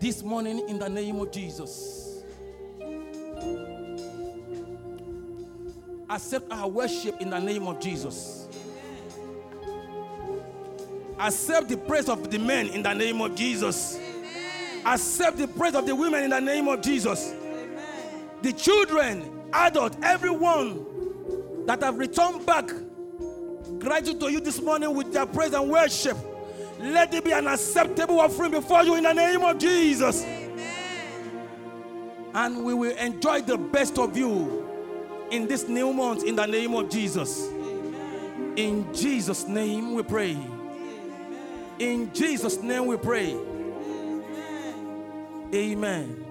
this morning in the name of Jesus. Accept our worship in the name of Jesus. Accept the praise of the men in the name of Jesus. Accept the praise of the women in the name of Jesus. The children, adult, everyone that have returned back gratitude to you this morning with their praise and worship. Let it be an acceptable offering before you in the name of Jesus. And we will enjoy the best of you in this new month in the name of Jesus. In Jesus' name we pray. In Jesus' name we pray. Amen.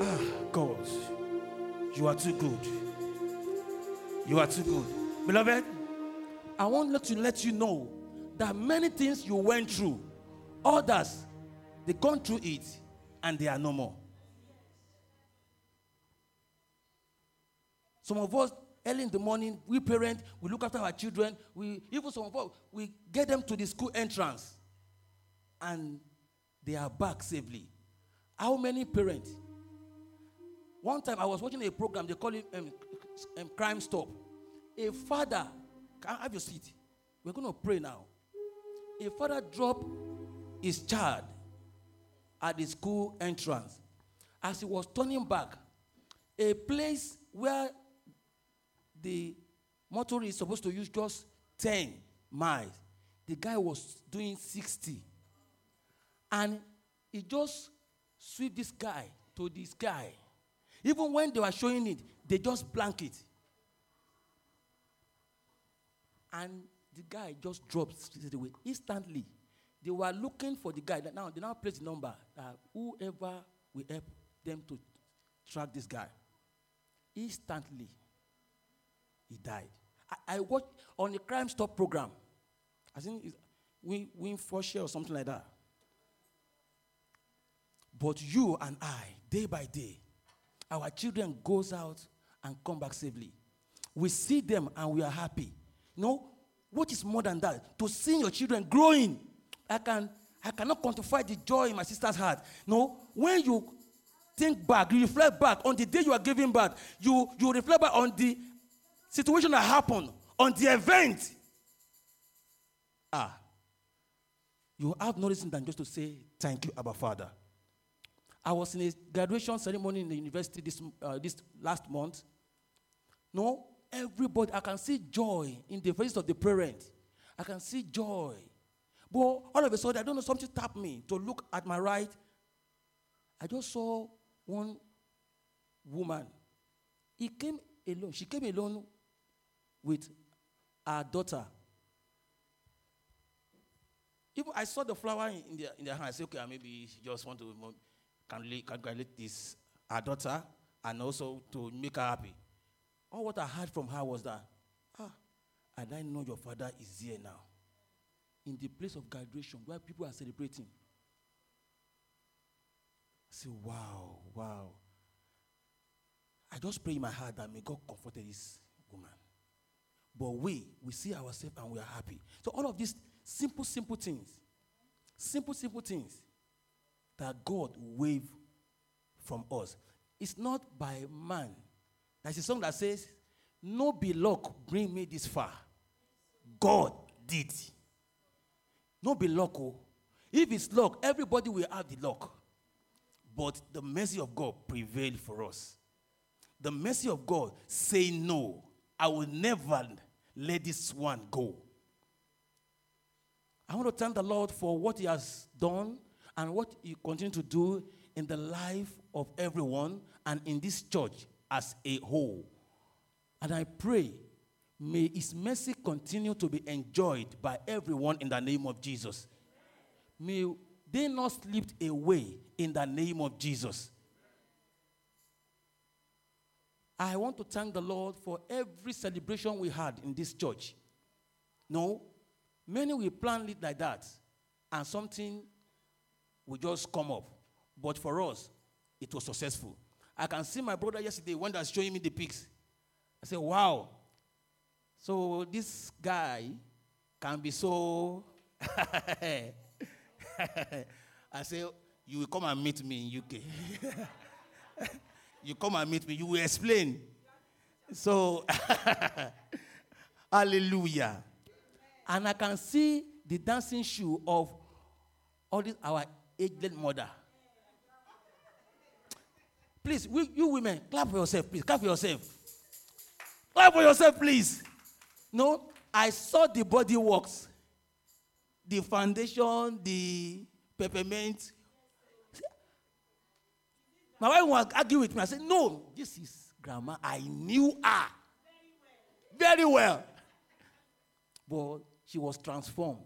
Ah, God, you are too good. You are too good. Beloved, I want to let you know that many things you went through, others, they gone through it and they are no more. Some of us, early in the morning, we parent, we look after our children, we even some of us, we get them to the school entrance and they are back safely. How many parents? One time I was watching a program, they call it um, um, Crime Stop. A father, can I have your seat? We're going to pray now. A father dropped his child at the school entrance. As he was turning back, a place where the motorist is supposed to use just 10 miles, the guy was doing 60. And he just sweep this guy to this guy. Even when they were showing it, they just blank it. And the guy just dropped away. Instantly, they were looking for the guy. Now they now place the number. Whoever will help them to track this guy. Instantly, he died. I, I watched on the Crime Stop program. I think it's Win, Win Forshare or something like that. But you and I, day by day, our children goes out and come back safely. We see them and we are happy. No, what is more than that? To see your children growing. I can I cannot quantify the joy in my sister's heart. No, when you think back, you reflect back on the day you are giving birth, you, you reflect back on the situation that happened, on the event. Ah, you have no reason than just to say thank you, Abba Father. I was in a graduation ceremony in the university this, uh, this last month. No, everybody, I can see joy in the face of the parent. I can see joy. But all of a sudden, I don't know, something tapped me to look at my right. I just saw one woman. He came alone. She came alone with her daughter. Even I saw the flower in their, in their hand. I said, okay, ah, maybe she just want to congratulate this her daughter and also to make her happy. All what I heard from her was that, ah, and I know your father is here now. In the place of graduation where people are celebrating. I say, wow, wow. I just pray in my heart that may God comfort this woman. But we, we see ourselves and we are happy. So all of these simple, simple things, simple, simple things that God wave from us. It's not by man. There's a song that says, No be luck bring me this far. God did. No be luck. Oh. If it's luck, everybody will have the luck. But the mercy of God prevailed for us. The mercy of God say no. I will never let this one go. I want to thank the Lord for what He has done and what He continues to do in the life of everyone and in this church as a whole. And I pray, may His mercy continue to be enjoyed by everyone in the name of Jesus. May they not slip away in the name of Jesus. I want to thank the Lord for every celebration we had in this church. No, many will plan it like that, and something will just come up. But for us, it was successful. I can see my brother yesterday when was showing me the pics. I said, wow. So this guy can be so. I say, You will come and meet me in UK. you come and meet me, you will explain. So, hallelujah. And I can see the dancing shoe of all this our aged mother. Please, you women, clap for yourself, please. Clap for yourself. Clap for yourself, please. No, I saw the body works, the foundation, the peppermint. My wife was arguing with me. I said, No, this is grandma. I knew her very well. But she was transformed.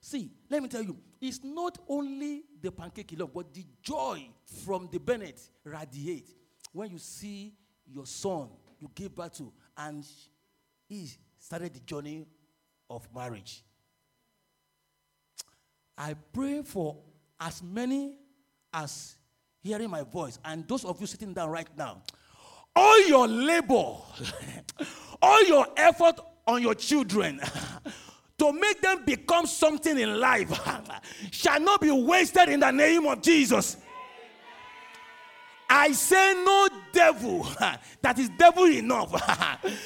See, let me tell you, it's not only the pancake you love, but the joy from the Bennett radiate when you see your son you give birth to, and he started the journey of marriage. I pray for as many as hearing my voice, and those of you sitting down right now, all your labor, all your effort on your children to make them become something in life shall not be wasted in the name of Jesus. I say no devil. That is devil enough,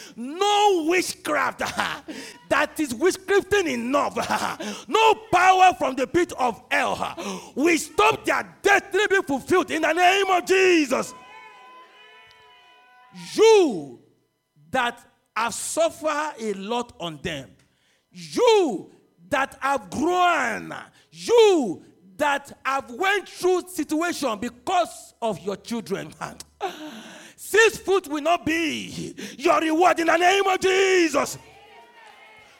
no witchcraft. That is witchcrafting enough, no power from the pit of hell. We stop their destiny being fulfilled in the name of Jesus. You that have suffered a lot on them, you that have grown, you that have went through situation because of your children. Six foot will not be your reward in the name of Jesus.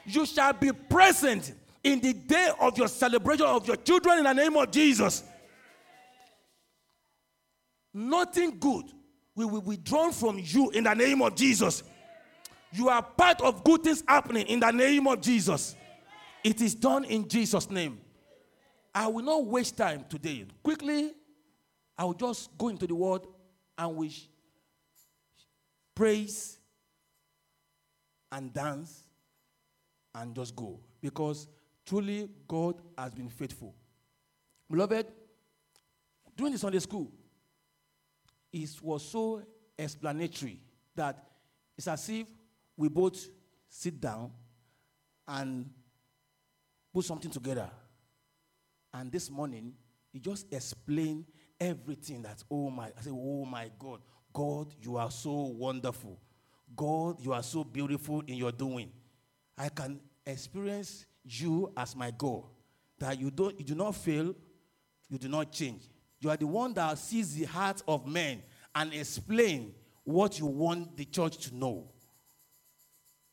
You shall be present in the day of your celebration of your children in the name of Jesus. Nothing good will be withdrawn from you in the name of Jesus. You are part of good things happening in the name of Jesus. It is done in Jesus' name. I will not waste time today. Quickly, I will just go into the word and we praise and dance and just go. Because truly, God has been faithful. Beloved, during the Sunday school, it was so explanatory that it's as if we both sit down and put something together. And this morning, he just explained everything that, oh my, I said, oh my God, God, you are so wonderful. God, you are so beautiful in your doing. I can experience you as my God. That you don't you do not fail, you do not change. You are the one that sees the heart of men and explain what you want the church to know.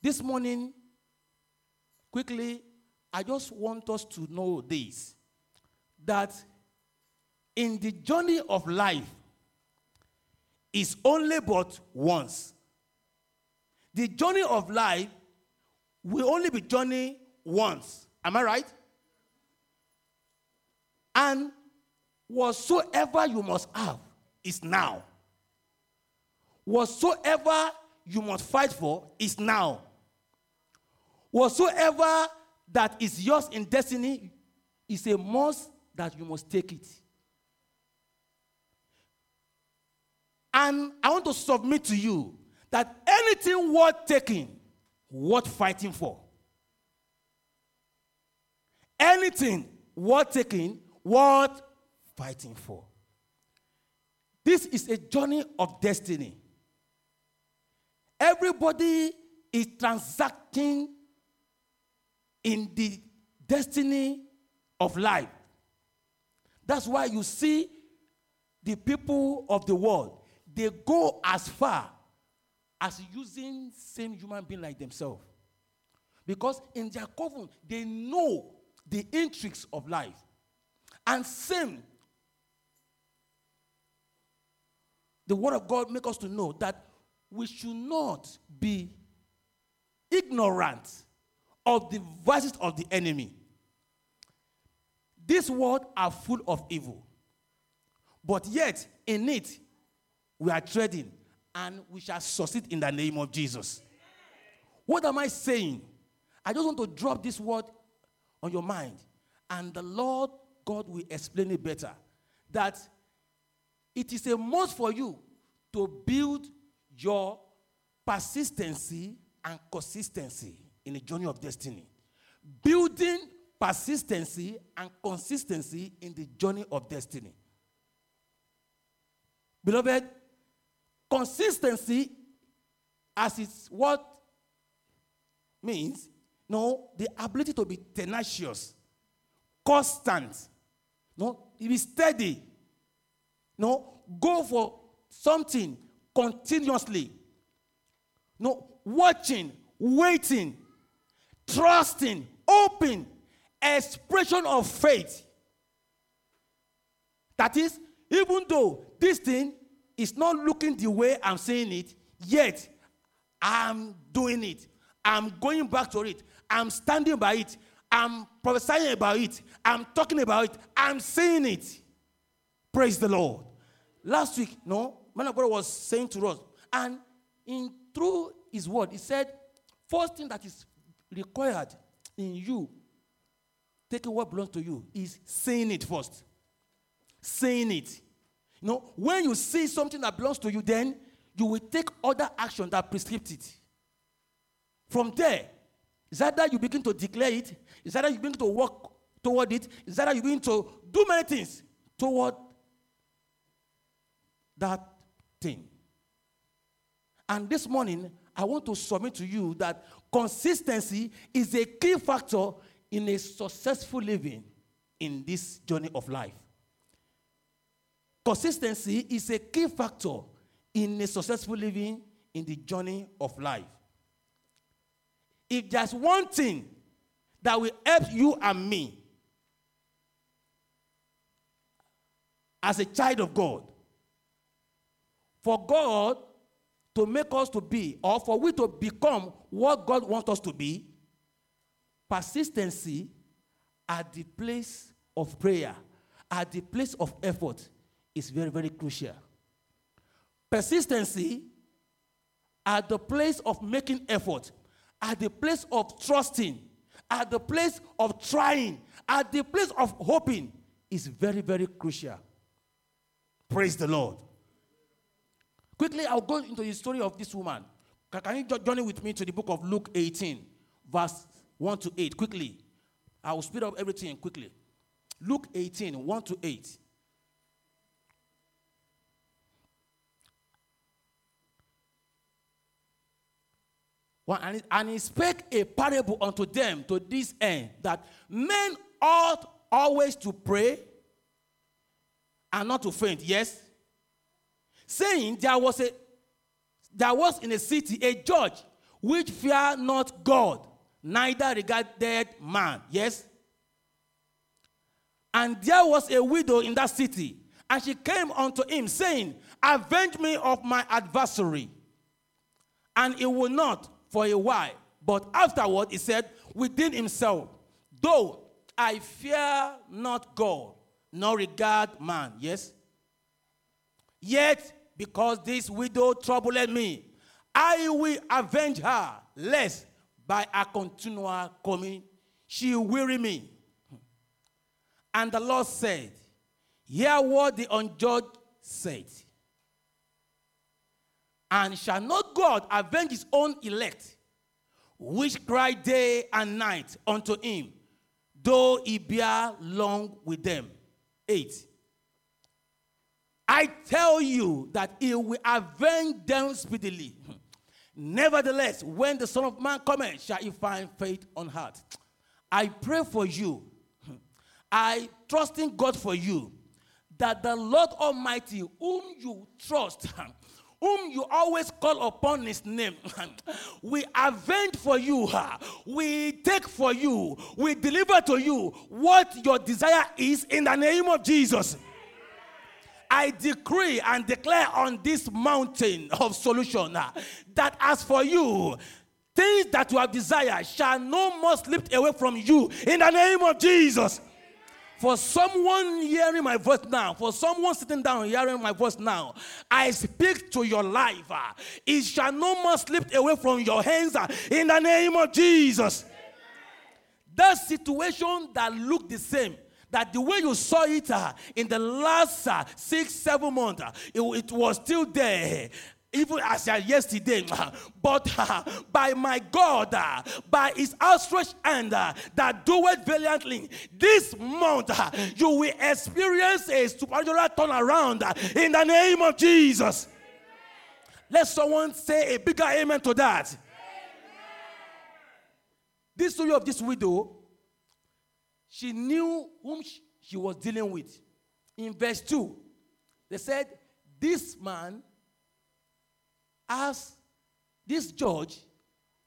This morning, quickly, I just want us to know this that in the journey of life is only but once. The journey of life will only be journey once. Am I right? And whatsoever you must have is now. Whatsoever you must fight for is now. Whatsoever that is yours in destiny is a must that you must take it. And I want to submit to you that anything worth taking, worth fighting for. Anything worth taking, worth fighting for. This is a journey of destiny. Everybody is transacting in the destiny of life. That's why you see the people of the world, they go as far as using same human being like themselves. Because in their coven, they know the intrigues of life. And same, the word of God make us to know that we should not be ignorant of the vices of the enemy. This world are full of evil. But yet, in it, we are treading and we shall succeed in the name of Jesus. What am I saying? I just want to drop this word on your mind. And the Lord God will explain it better. That it is a must for you to build your persistency and consistency in the journey of destiny. Building persistency and consistency in the journey of destiny. Beloved, consistency, as it's what means, no, the ability to be tenacious, constant, no, be steady, no, go for something continuously, no, watching, waiting, trusting, open, expression of faith. That is, even though this thing is not looking the way I'm saying it, yet I'm doing it. I'm going back to it. I'm standing by it. I'm prophesying about it. I'm talking about it. I'm saying it. Praise the Lord. Last week, no, man of God was saying to us, and in through his word, he said, first thing that is required in you, taking what belongs to you, is saying it first. Saying it. You know, when you see something that belongs to you, then you will take other action that prescribes it. From there, is that that you begin to declare it? Is that that you begin to work toward it? Is that that you begin to do many things toward that thing? And this morning, I want to submit to you that consistency is a key factor in a successful living in this journey of life. Consistency is a key factor in a successful living in the journey of life. If there's one thing that will help you and me as a child of God, for God to make us to be, or for we to become what God wants us to be, persistency at the place of prayer, at the place of effort, is very, very crucial. Persistency at the place of making effort, at the place of trusting, at the place of trying, at the place of hoping is very, very crucial. Praise the Lord. Quickly, I'll go into the story of this woman. Can you journey with me to the book of Luke 18, verse 1 to 8? Quickly. I will speed up everything quickly. Luke 18, 1 to 8. Well, and, and he spake a parable unto them to this end that men ought always to pray and not to faint. Yes? saying there was a there was in a city a judge which feared not God, neither regarded man. Yes? And there was a widow in that city, and she came unto him, saying, Avenge me of my adversary. And he would not for a while. But afterward, he said within himself, Though I fear not God, nor regard man. Yes? Yet, because this widow troubled me, I will avenge her, lest by a continual coming she weary me. And the Lord said, Hear what the unjudged said. And shall not God avenge his own elect, which cry day and night unto him, though he bear long with them? 8. I tell you that he will avenge them speedily. Nevertheless, when the Son of Man cometh, shall he find faith on earth. I pray for you. I trust in God for you that the Lord Almighty, whom you trust, whom you always call upon his name, we avenge for you, we take for you, we deliver to you what your desire is in the name of Jesus. I decree and declare on this mountain of solution uh, that as for you, things that you have desired shall no more slip away from you in the name of Jesus. For someone hearing my voice now, for someone sitting down hearing my voice now, I speak to your life. Uh, it shall no more slip away from your hands uh, in the name of Jesus. That situation that looked the same, that the way you saw it uh, in the last uh, six, seven months, uh, it, it was still there even as yesterday. But uh, by my God, uh, by his outstretched hand uh, that doeth valiantly, this month uh, you will experience a supernatural turnaround uh, in the name of Jesus. Let someone say a bigger amen to that. Amen. This story of this widow, she knew whom she was dealing with. In verse 2, they said, This man as this judge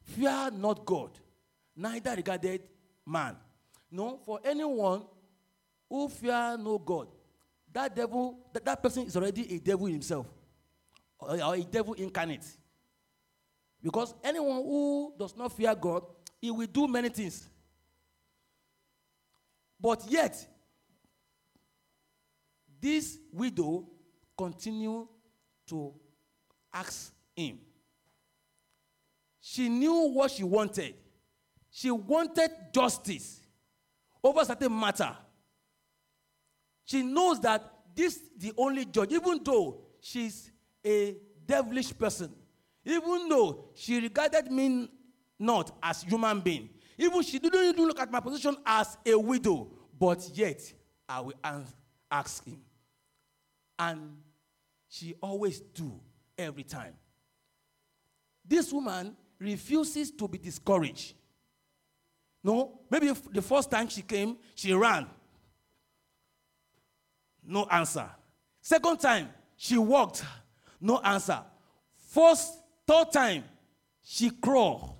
fear not God, neither regarded man. No, for anyone who fear no God, that devil, that, that person is already a devil himself, or, or a devil incarnate. Because anyone who does not fear God, he will do many things. But yet, this widow continued to ask him. She knew what she wanted. She wanted justice over certain matter. She knows that this is the only judge, even though she's a devilish person, even though she regarded me not as human being, even she didn't even look at my position as a widow, but yet I will ask him. And she always do every time. This woman refuses to be discouraged. No, maybe the first time she came, she ran. No answer. Second time, she walked. No answer. First, third time, she crawled.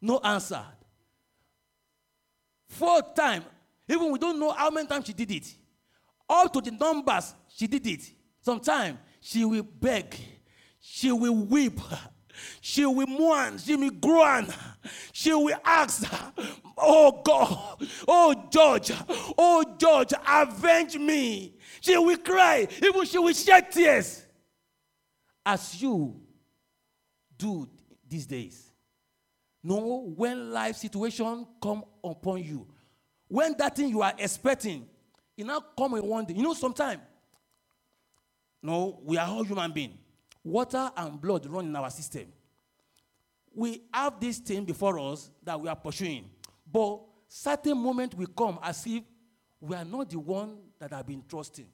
No answer. Fourth time, even we don't know how many times she did it. All to the numbers, she did it. Sometimes she will beg, she will weep, she will mourn, she will groan, she will ask, Oh God, oh Judge, oh Judge, avenge me. She will cry, even she will shed tears. As you do these days. No, when life situation come upon you, when that thing you are expecting, it now come in one day. You know, sometimes, no, we are all human beings. Water and blood run in our system. We have this thing before us that we are pursuing. But certain moment will come as if we are not the one that have been trusting.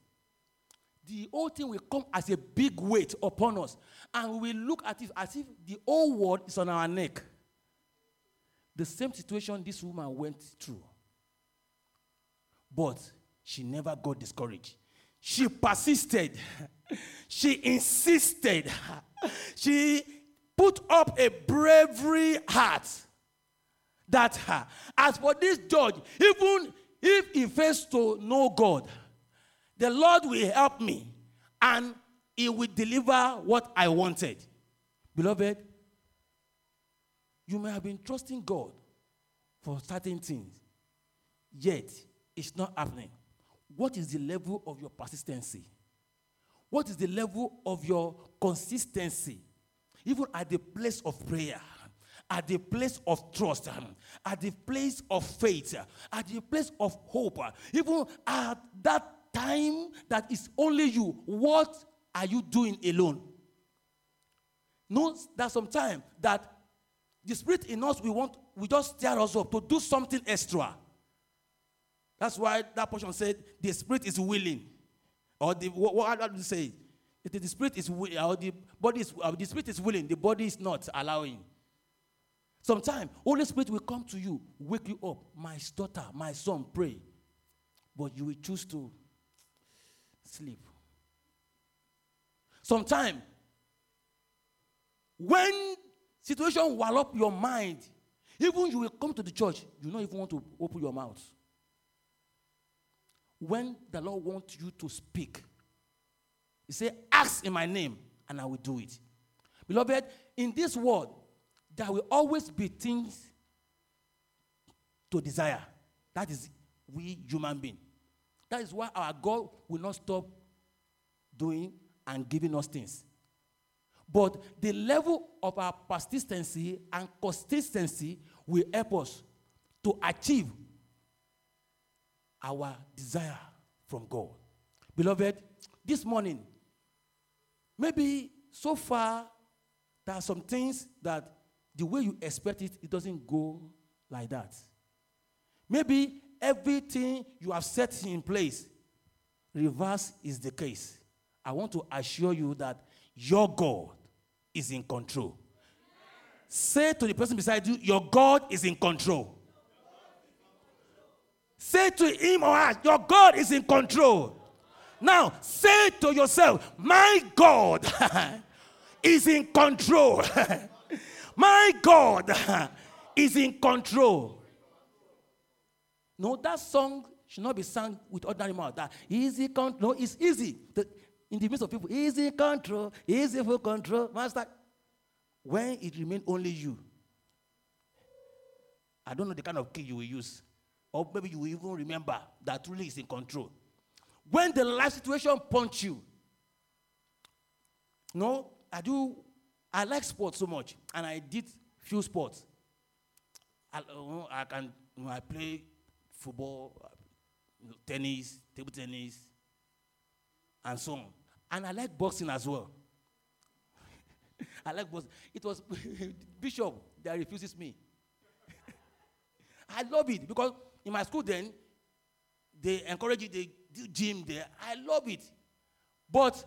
The whole thing will come as a big weight upon us. And we look at it as if the whole world is on our neck. The same situation this woman went through. But she never got discouraged. She persisted. she insisted. she put up a bravery heart that uh, as for this judge, even if he fails to know God, the Lord will help me and he will deliver what I wanted. Beloved, you may have been trusting God for certain things, yet it's not happening. What is the level of your persistency? What is the level of your consistency? Even at the place of prayer, at the place of trust, at the place of faith, at the place of hope, even at that time that is only you, what are you doing alone? Know that sometimes that the spirit in us we want we just stir us up to do something extra. That's why that portion said the spirit is willing. Or the what, what do you say? The, the spirit is willing, or the body is the spirit is willing, the body is not allowing. Sometimes Holy Spirit will come to you, wake you up, my daughter, my son, pray. But you will choose to sleep. Sometimes when situation wallop your mind, even you will come to the church, you don't even want to open your mouth. When the Lord wants you to speak, He said, Ask in my name, and I will do it. Beloved, in this world, there will always be things to desire. That is we human beings. That is why our God will not stop doing and giving us things. But the level of our persistency and consistency will help us to achieve our desire from God. Beloved, this morning, maybe so far there are some things that the way you expect it, it doesn't go like that. Maybe everything you have set in place, reverse is the case. I want to assure you that your God is in control. Say to the person beside you, Your God is in control. Say to him or her, Your God is in control. Now, say to yourself, My God is in control. My God is in control. No, that song should not be sung with ordinary mouth. That easy control. No, it's easy. The, in the midst of people, easy control, easy for control. Master, when it remains only you, I don't know the kind of key you will use. Or maybe you will even remember that truly is in control. When the life situation punch you, no, I do, I like sports so much, and I did few sports. I, oh, I can, I play football, tennis, table tennis, and so on. And I like boxing as well. I like boxing. It was Bishop that refuses me. I love it because in my school then, they encourage you, they do gym there. I love it. But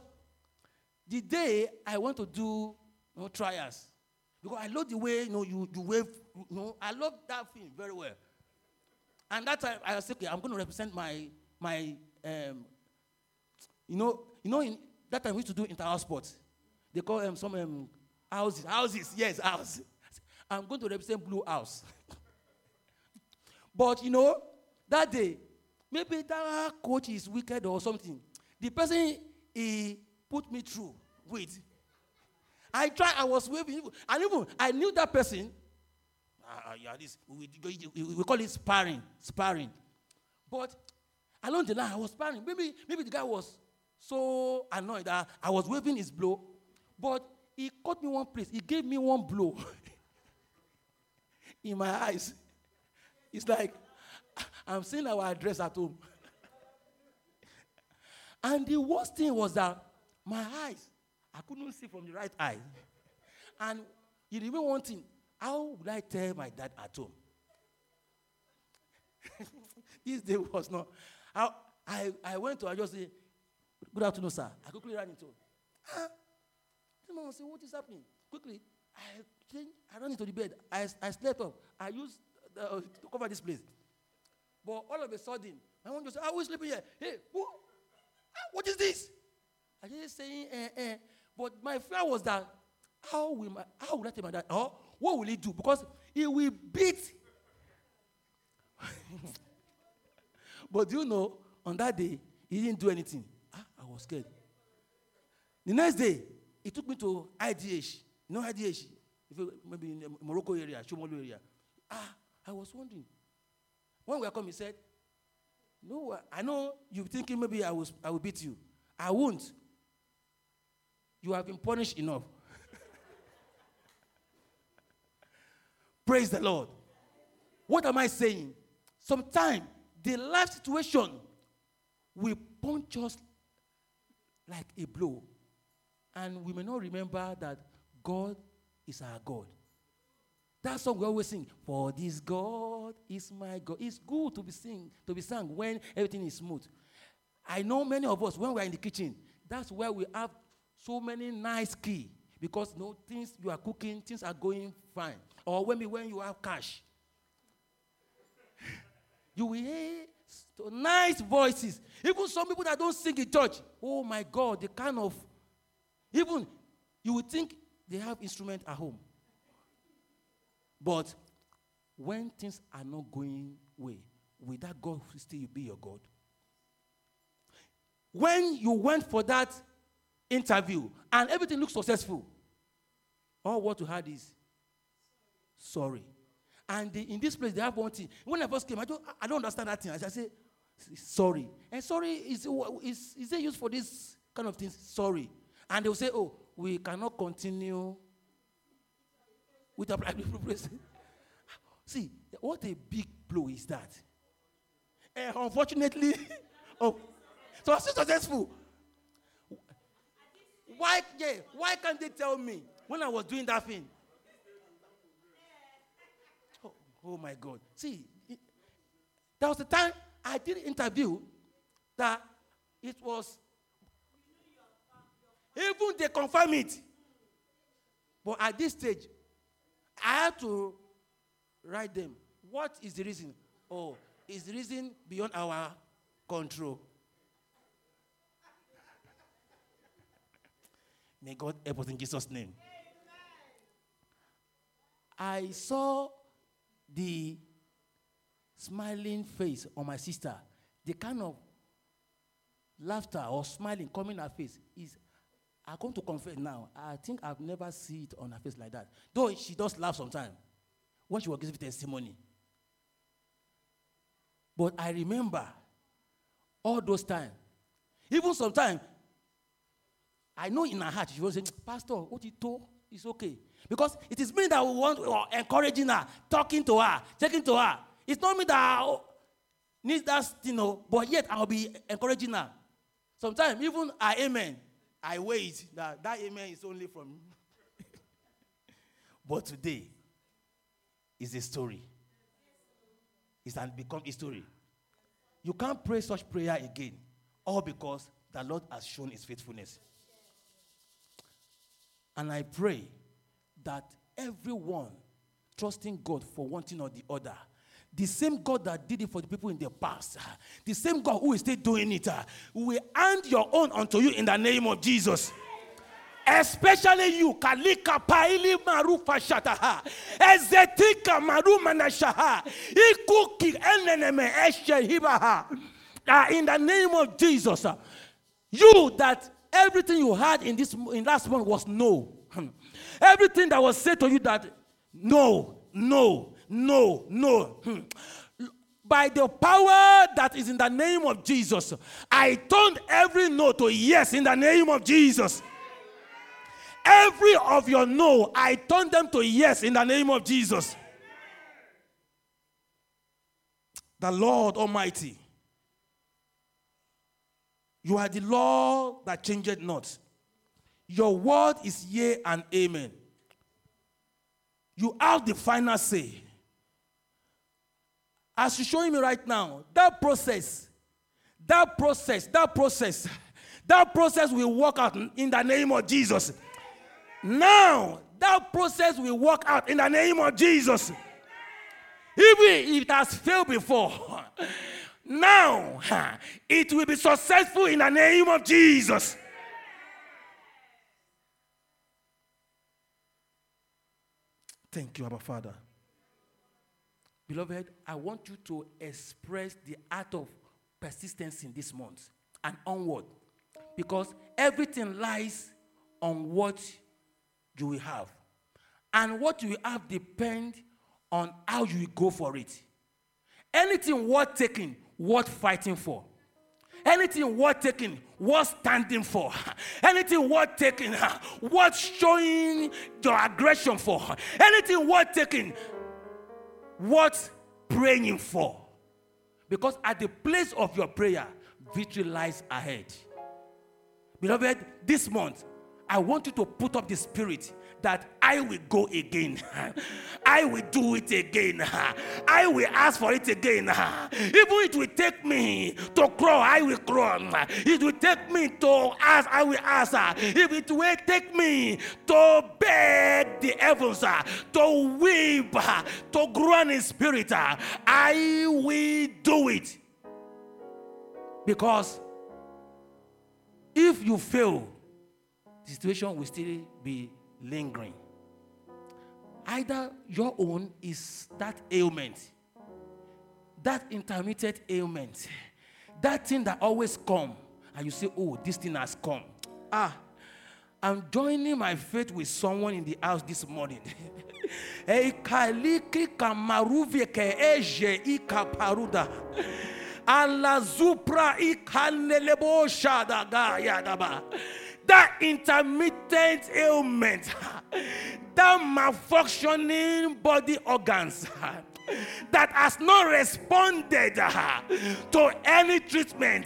the day I want to do you know, trials, because I love the way you know you, you wave, you know, I love that thing very well. And that time I said, okay, I'm going to represent my my um, you know, you know, in that time we used to do inter-house sports. They call um, some um, houses. Houses, yes, houses. I'm going to represent Blue House. but you know, that day, maybe that coach is wicked or something. The person he put me through with. I tried, I was waving, and even I knew that person. Uh, yeah, this we, we, we call it sparring, sparring. But along the line, I was sparring. Maybe, maybe the guy was so annoyed that I was waving his blow, but he caught me one place. He gave me one blow in my eyes. It's like I'm seeing our address at home. and the worst thing was that my eyes, I couldn't see from the right eye. And you remember one thing, how would I tell my dad at home? this day was not. I, I, I went to, I just Good afternoon, sir. I quickly ran into him. Ah. Man said, What is happening? Quickly, I changed, I ran into the bed. I, I slept up. I used uh, to cover this place. But all of a sudden, my mom just said, I was sleeping here. Hey, who? Ah, what is this? I just saying, eh, eh. But my fear was that how will my how will I tell my dad? What will he do? Because he will beat. but do you know, on that day, he didn't do anything was scared. The next day, he took me to IDH. You know IDH? You, maybe in the Morocco area, Shomolu area. Ah, I was wondering. When we are coming, he said, No, I know you're thinking maybe I, was, I will beat you. I won't. You have been punished enough. Praise the Lord. What am I saying? Sometimes the life situation will punch us like a blow. And we may not remember that God is our God. That's song we always sing. For this God is my God. It's good to be sing, to be sung when everything is smooth. I know many of us when we're in the kitchen, that's where we have so many nice key because no things you are cooking, things are going fine. Or when when you have cash, you will hear so nice voices. Even some people that don't sing in church. Oh my God, the kind of even you would think they have instrument at home. But when things are not going way, will that God still be your God? When you went for that interview and everything looks successful, all what you had is sorry. And in this place, they have one thing. When I first came, I don't, I don't understand that thing. I say, sorry. And sorry is, is, is used for this kind of things? Sorry. And they'll say, oh, we cannot continue with a private See, what a big blow is that. And unfortunately, oh, so I was successful. Why, yeah, why can't they tell me when I was doing that thing? Oh, my God. See, there was a time I did an interview that it was, even they confirm it. But at this stage, I had to write them. What is the reason? Oh, is the reason beyond our control. May God help us in Jesus' name. I saw the smiling face on my sister. The kind of laughter or smiling coming her face is I come to confess now. I think I've never seen it on her face like that. Though she does laugh sometimes when she was giving testimony. But I remember all those times. Even sometimes, I know in her heart she was saying, Pastor, what you told is okay. Because it is me that we want or encouraging her, talking to her, taking to her. It's not me that oh, I need that, you oh, know, but yet I'll be encouraging her. Sometimes even I amen, I wait that that amen is only from but today is a story. It's and become a story. You can't pray such prayer again, all because the Lord has shown his faithfulness. And I pray that everyone trusting God for one thing or the other, the same God that did it for the people in the past, the same God who is still doing it, will hand your own unto you in the name of Jesus. Especially you, Kalika Paili Marufa Shataha, Ezetika Marumanashaha, Ikuki Eneneme Eshe Hibaha. Ah, in the name of Jesus, you that everything you had in this in last month was no. Everything that was said to you that no, no, no, no. By the power that is in the name of Jesus, I turned every no to yes in the name of Jesus. Every of your no, I turn them to yes in the name of Jesus. The Lord Almighty. You are the Lord that changeth not. Your word is yea and amen. You have the final say. As you're showing me right now, that process, that process, that process, that process will work out in the name of Jesus. Now, that process will work out in the name of Jesus. Even if it has failed before, now it will be successful in the name of Jesus. Thank you, Abba Father. Beloved, I want you to express the art of persistence in this month and onward. Because everything lies on what you will have. And what you have depends on how you go for it. Anything worth taking, worth fighting for. Anything worth taking, worth standing for. Anything worth taking, worth showing your aggression for. Anything worth taking, worth praying for. Because at the place of your prayer, victory lies ahead. Beloved, this month, I want you to put up the spirit that I will go again. I will do it again. I will ask for it again. Even it will take me to crawl, I will crawl. It will take me to ask, I will ask. If it will take me to beg the heavens, to weep, to groan in spirit, I will do it. Because if you fail, the situation will still be lingering. Either your own is that ailment, that intermittent ailment, that thing that always come, and you say, "Oh, this thing has come." Ah, I'm joining my faith with someone in the house this morning. That intermittent ailment, that malfunctioning body organs, that has not responded to any treatment,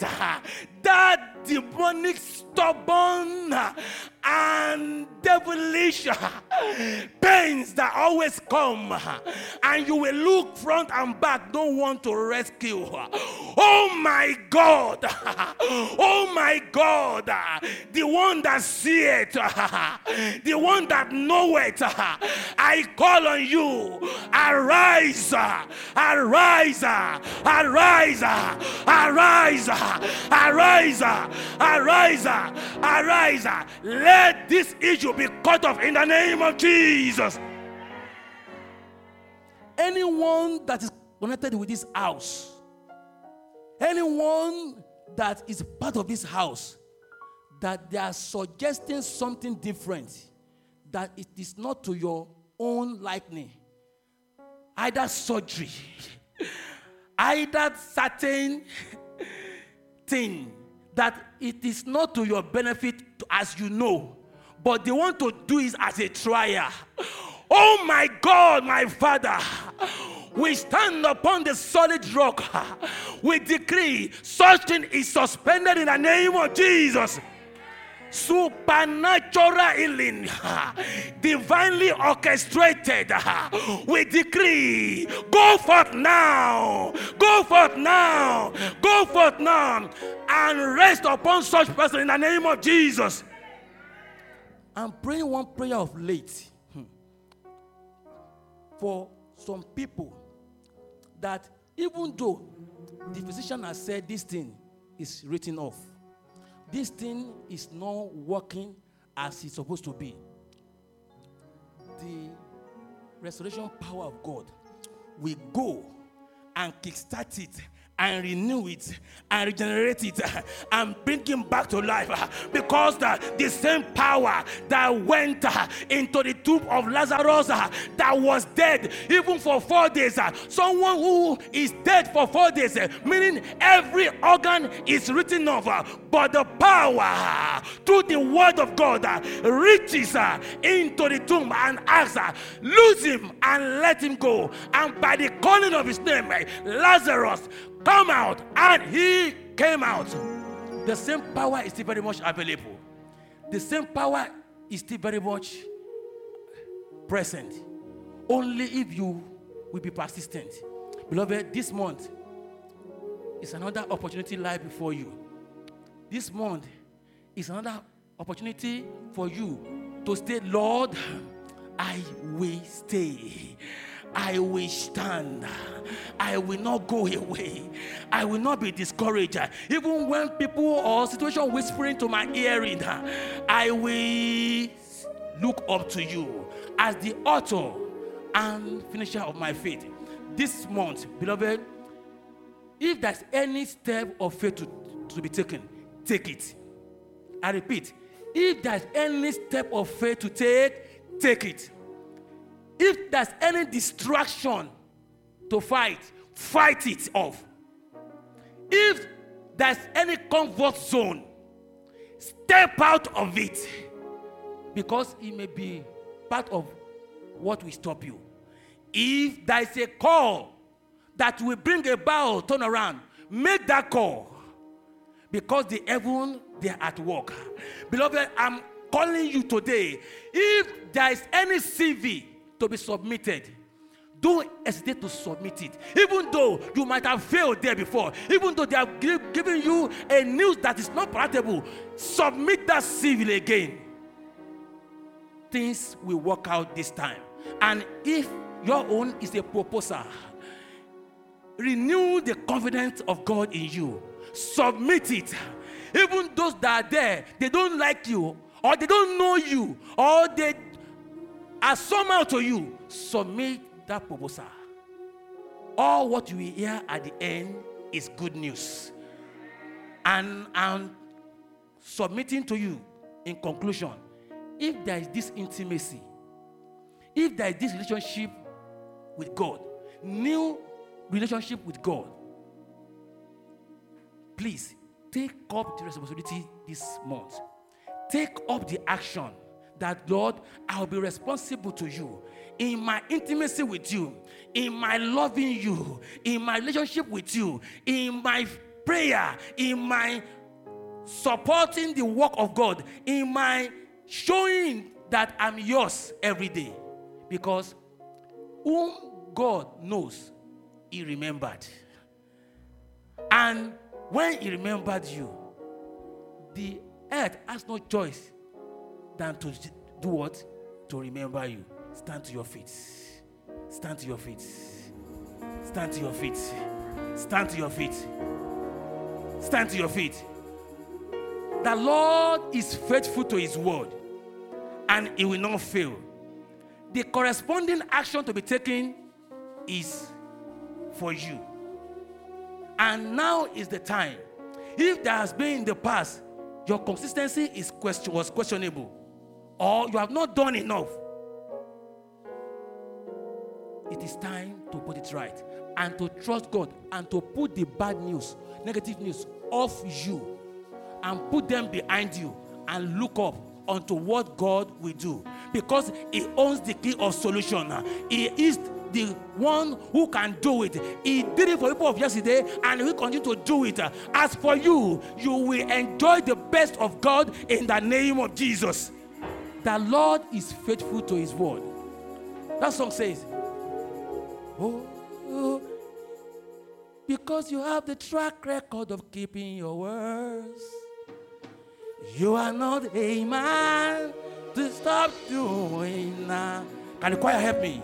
that demonic, stubborn, and devilish pains that always come, and you will look front and back, don't want to rescue. Oh my God! Oh my God! The one that see it, the one that know it, I call on you. Arise, arise, arise, arise, arise, arise, arise. Let this issue be cut off in the name of Jesus. Anyone that is connected with this house, anyone that is part of this house, that they are suggesting something different, that it is not to your own liking, either surgery, either certain thing that it is not to your benefit as you know, but they want to do it as a trial. Oh my God, my Father. We stand upon the solid rock. We decree such thing is suspended in the name of Jesus supernatural healing, divinely orchestrated. We decree, go forth now, go forth now, go forth now, and rest upon such person in the name of Jesus. I'm praying one prayer of late. Hmm, for some people that even though the physician has said this thing is written off this thing is not working as it's supposed to be. The restoration power of God will go and kickstart it and renew it and regenerate it and bring him back to life uh, because the, the same power that went uh, into the tomb of Lazarus uh, that was dead even for four days. Someone who is dead for four days, meaning every organ is written over, but the power through the word of God reaches into the tomb and asks, lose him and let him go. And by the calling of his name, Lazarus come out and he came out. The same power is still very much available. The same power is still very much present. Only if you will be persistent. Beloved this month is another opportunity lie before you. This month is another opportunity for you to stay, lord i will stay I will stand. I will not go away. I will not be discouraged. Even when people or situation whispering to my hearing, I will look up to you as the author and finisher of my faith. This month, beloved, if there's any step of faith to, to be taken, take it. I repeat, if there's any step of faith to take, take it. If there's any distraction to fight, fight it off. If there's any comfort zone, step out of it because it may be part of what will stop you. If there is a call that will bring about turnaround, make that call because the heaven they're at work. Beloved, I'm calling you today. If there is any CV to be submitted. Don't hesitate to submit it. Even though you might have failed there before, even though they have given you a news that is not palatable, submit that CV again. Things will work out this time. And if your own is a proposal, renew the confidence of God in you. Submit it. Even those that are there, they don't like you, or they don't know you, or they as somehow to you, submit that proposal. All what you hear at the end is good news. And I'm submitting to you in conclusion if there is this intimacy, if there is this relationship with God, new relationship with God, please take up the responsibility this month. Take up the action that, Lord, I'll be responsible to you in my intimacy with you, in my loving you, in my relationship with you, in my prayer, in my supporting the work of God, in my showing that I'm yours every day. Because whom God knows, He remembered. And when He remembered you, the earth has no choice than to do what? To remember you. Stand to your feet. Stand to your feet. Stand to your feet. Stand to your feet. Stand to your feet. The Lord is faithful to his word and he will not fail. The corresponding action to be taken is for you. And now is the time. If there has been in the past, your consistency is question, was questionable, or you have not done enough, it is time to put it right and to trust God and to put the bad news, negative news off you and put them behind you and look up unto what God will do because He owns the key of solution. He is the one who can do it. He did it for people of yesterday and He will continue to do it. As for you, you will enjoy the best of God in the name of Jesus. The Lord is faithful to His word. That song says, Oh, oh, because you have the track record of keeping your words. You are not a man to stop doing that. Can the choir help me?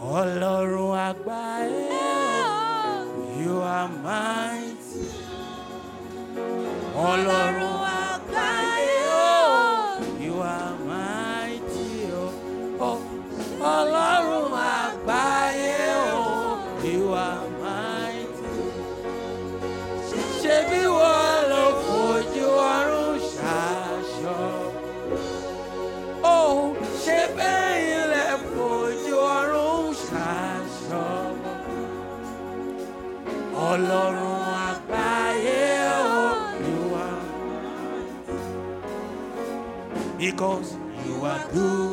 Ọlọ́run àgbáyé, you are mighty. Ọlọ́run àgbáyé, You are. Oh, because you are good.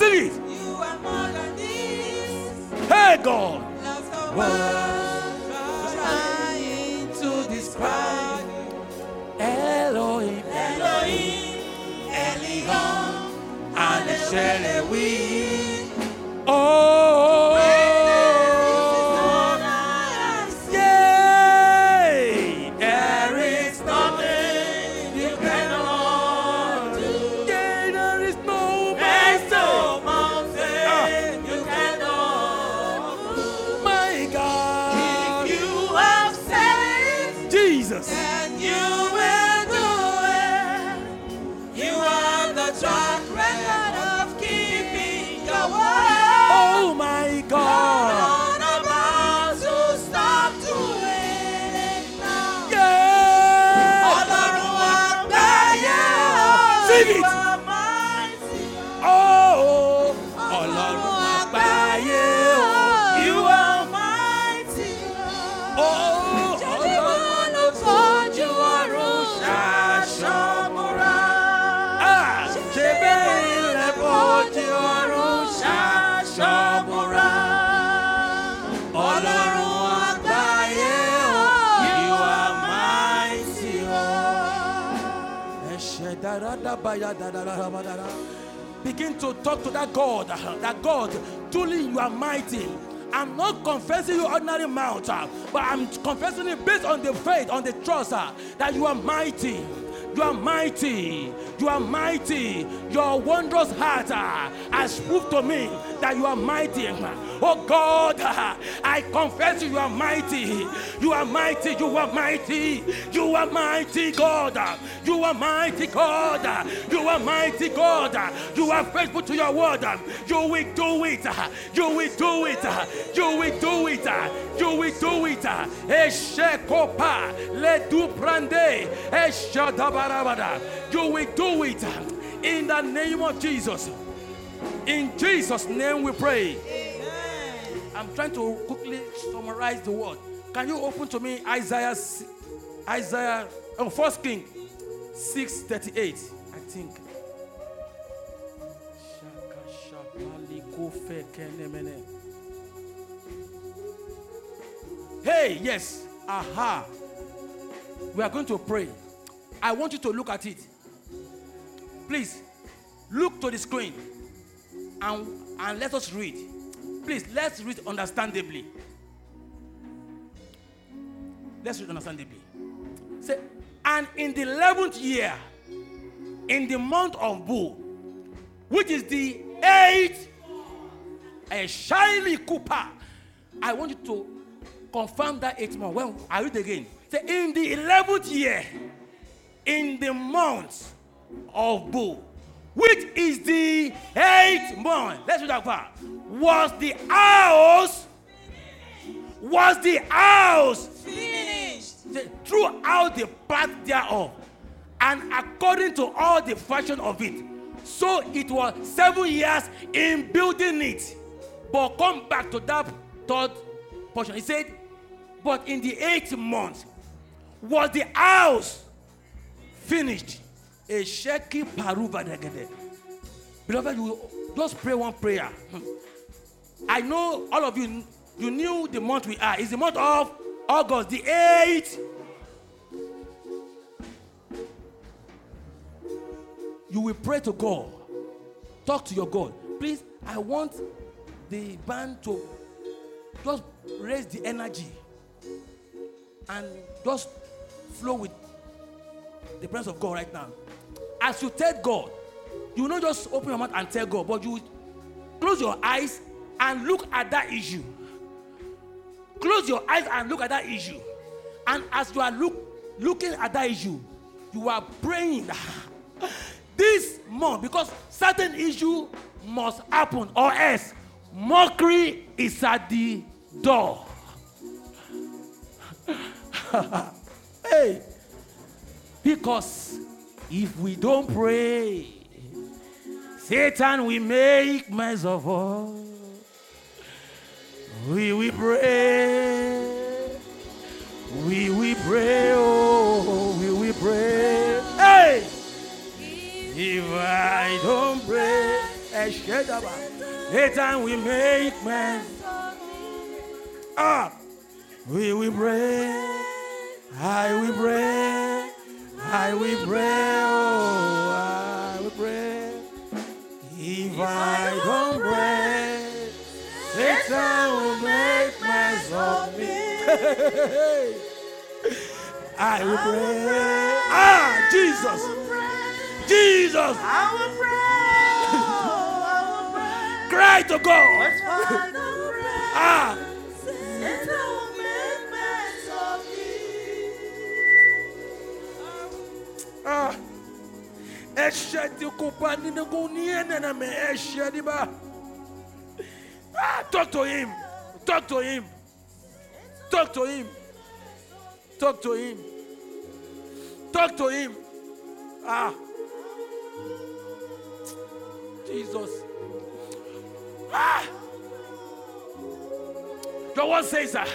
You are God. Come it. You are more than this. Hey, God. Begin to talk to that God. That God, truly you are mighty. I'm not confessing you ordinary mouth, but I'm confessing it based on the faith, on the trust that you are mighty. You are mighty. You are mighty. Your wondrous heart uh, has proved to me that you are mighty. Oh God, I confess you are mighty. You are mighty. You are mighty. You are mighty God. You are mighty God. You are mighty God. You are faithful to your word. You will do it. You will do it. You will do it. You will do it. Eshekopa le du prande eshadabarabada. You will do it uh, in the name of Jesus. In Jesus' name we pray. I'm trying to quickly summarize the word. Can you open to me Isaiah, Isaiah, oh, First King, six thirty-eight? I think. Shaka shapali kofe kenemene. Hey, yes. Aha. We are going to pray. I want you to look at it. Please, look to the screen and, and let us read. Please, let's read understandably. Let's read understandably. Say, and in the 11th year, in the month of Bul, which is the eighth, a shyly Cooper. I want you to confirm that eighth month. When I read again. Say, in the 11th year, in the month of Bul, which is the eighth month. Let's read that part. Was the house, was the house Finished. Say, throughout the path thereof, and according to all the fashion of it. So it was seven years in building it. But come back to that third portion. He said, But in the eighth month was the house finished. A shaky paruva degede. Beloved, you just pray one prayer. Hmm. I know all of you, you knew the month we are. It's the month of August, the 8th. You will pray to God. Talk to your God. Please, I want the band to just raise the energy and just flow with the presence of God right now. As you tell God, you will not just open your mouth and tell God, but you close your eyes and look at that issue. Close your eyes and look at that issue. And as you are look, looking at that issue, you are praying this month because certain issue must happen or else mockery is at the door. hey, because if we don't pray, Satan will make mess of us. We will pray. We will pray. Oh, we will pray. Hey! If I don't pray, eh, Eshedaba, Satan will make mess. Ah! We will pray. I will pray. I will pray. Oh, I will pray. If I don't pray, Satan will make mess of me. I will pray. Ah, Jesus. Jesus. I will pray. I will pray. Cry to God. Ah, talk to him. Talk to him. Talk to him. Talk to him. Talk to him. Ah. Jesus. Ah. Your word says that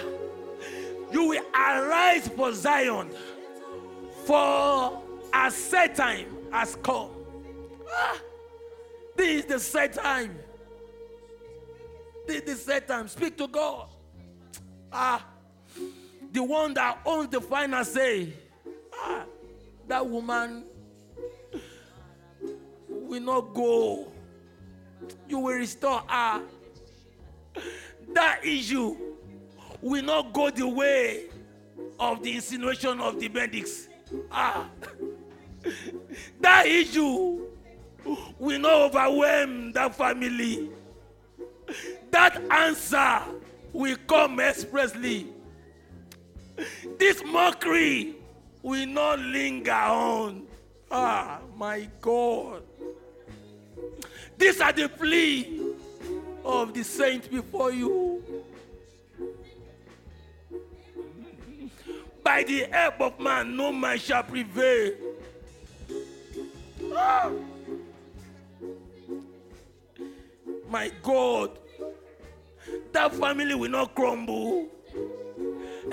you will arise for Zion, for a set time has come. Ah. This is the set time. This is the set time. Speak to God. Ah, the one that owns the final say. Ah, that woman will not go. You will restore her. That issue will not go the way of the insinuation of the medics. Ah, that issue will not overwhelm that family. That answer will come expressly. This mockery will not linger on. Ah, my God. These are the plea of the saint before you. By the help of man, no man shall prevail. My God, that family will not crumble.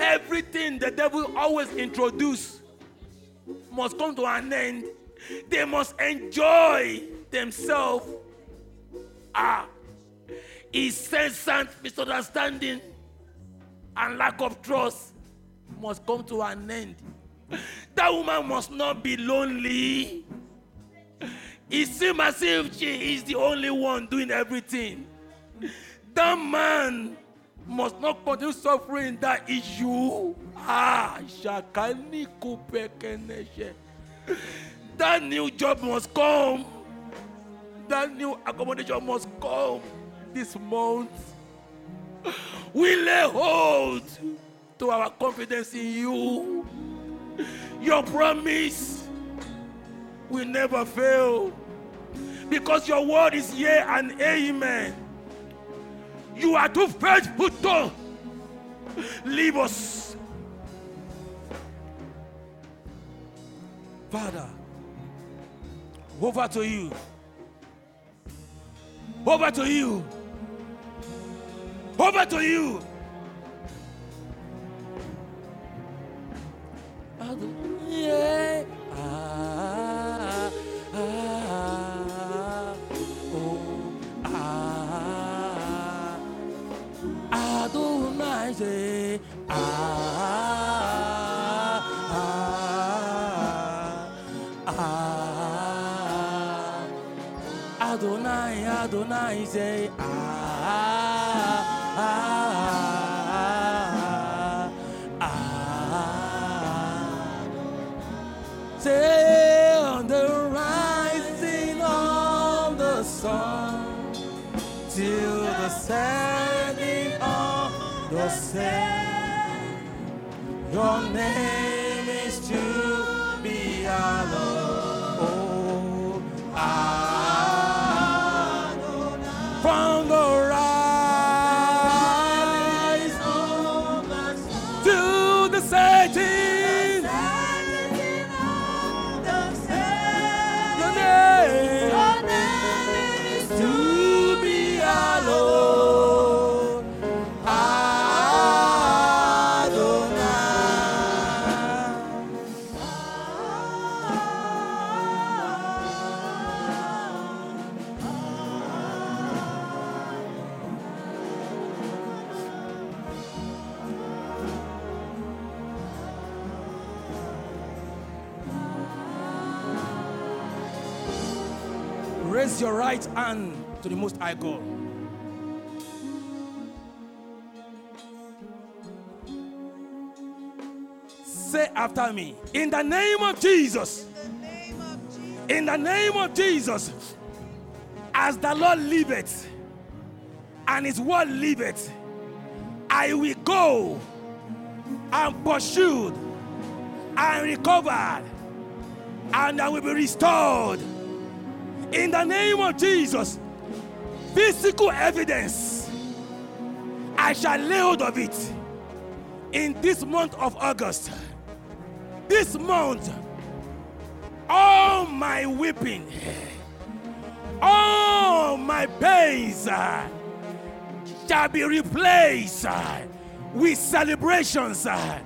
Everything the devil always introduce must come to an end They must enjoy themselves. Ah, incessant misunderstanding and lack of trust must come to an end. That woman must not be lonely. It seems as if she is the only one doing everything. That man must not continue suffering that issue. Ah, shakani. That new job must come. That new accommodation must come this month. We lay hold to our confidence in you. Your promise will never fail because your word is yea and amen. You are too faithful to leave us. Father, over to you. Over to you. Over to you. Adonai say, ah, ah, ah, ah. On the rising of the sun till the setting of the same. Raise your right hand to the Most High God. Say after me, in the name of Jesus, in the name of Jesus, as the Lord liveth and His word liveth, I will go and pursued and recovered, and I will be restored in the name of Jesus, physical evidence, I shall lay hold of it in this month of August. This month, all my weeping, all my pains uh, shall be replaced uh, with celebrations uh,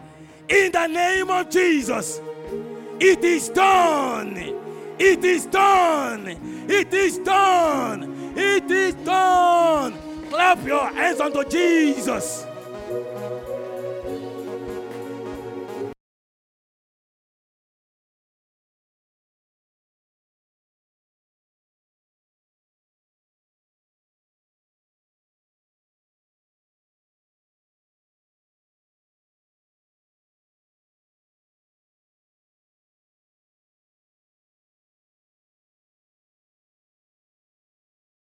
in the name of Jesus. It is done. It is done. It is done. It is done. Clap your hands unto Jesus.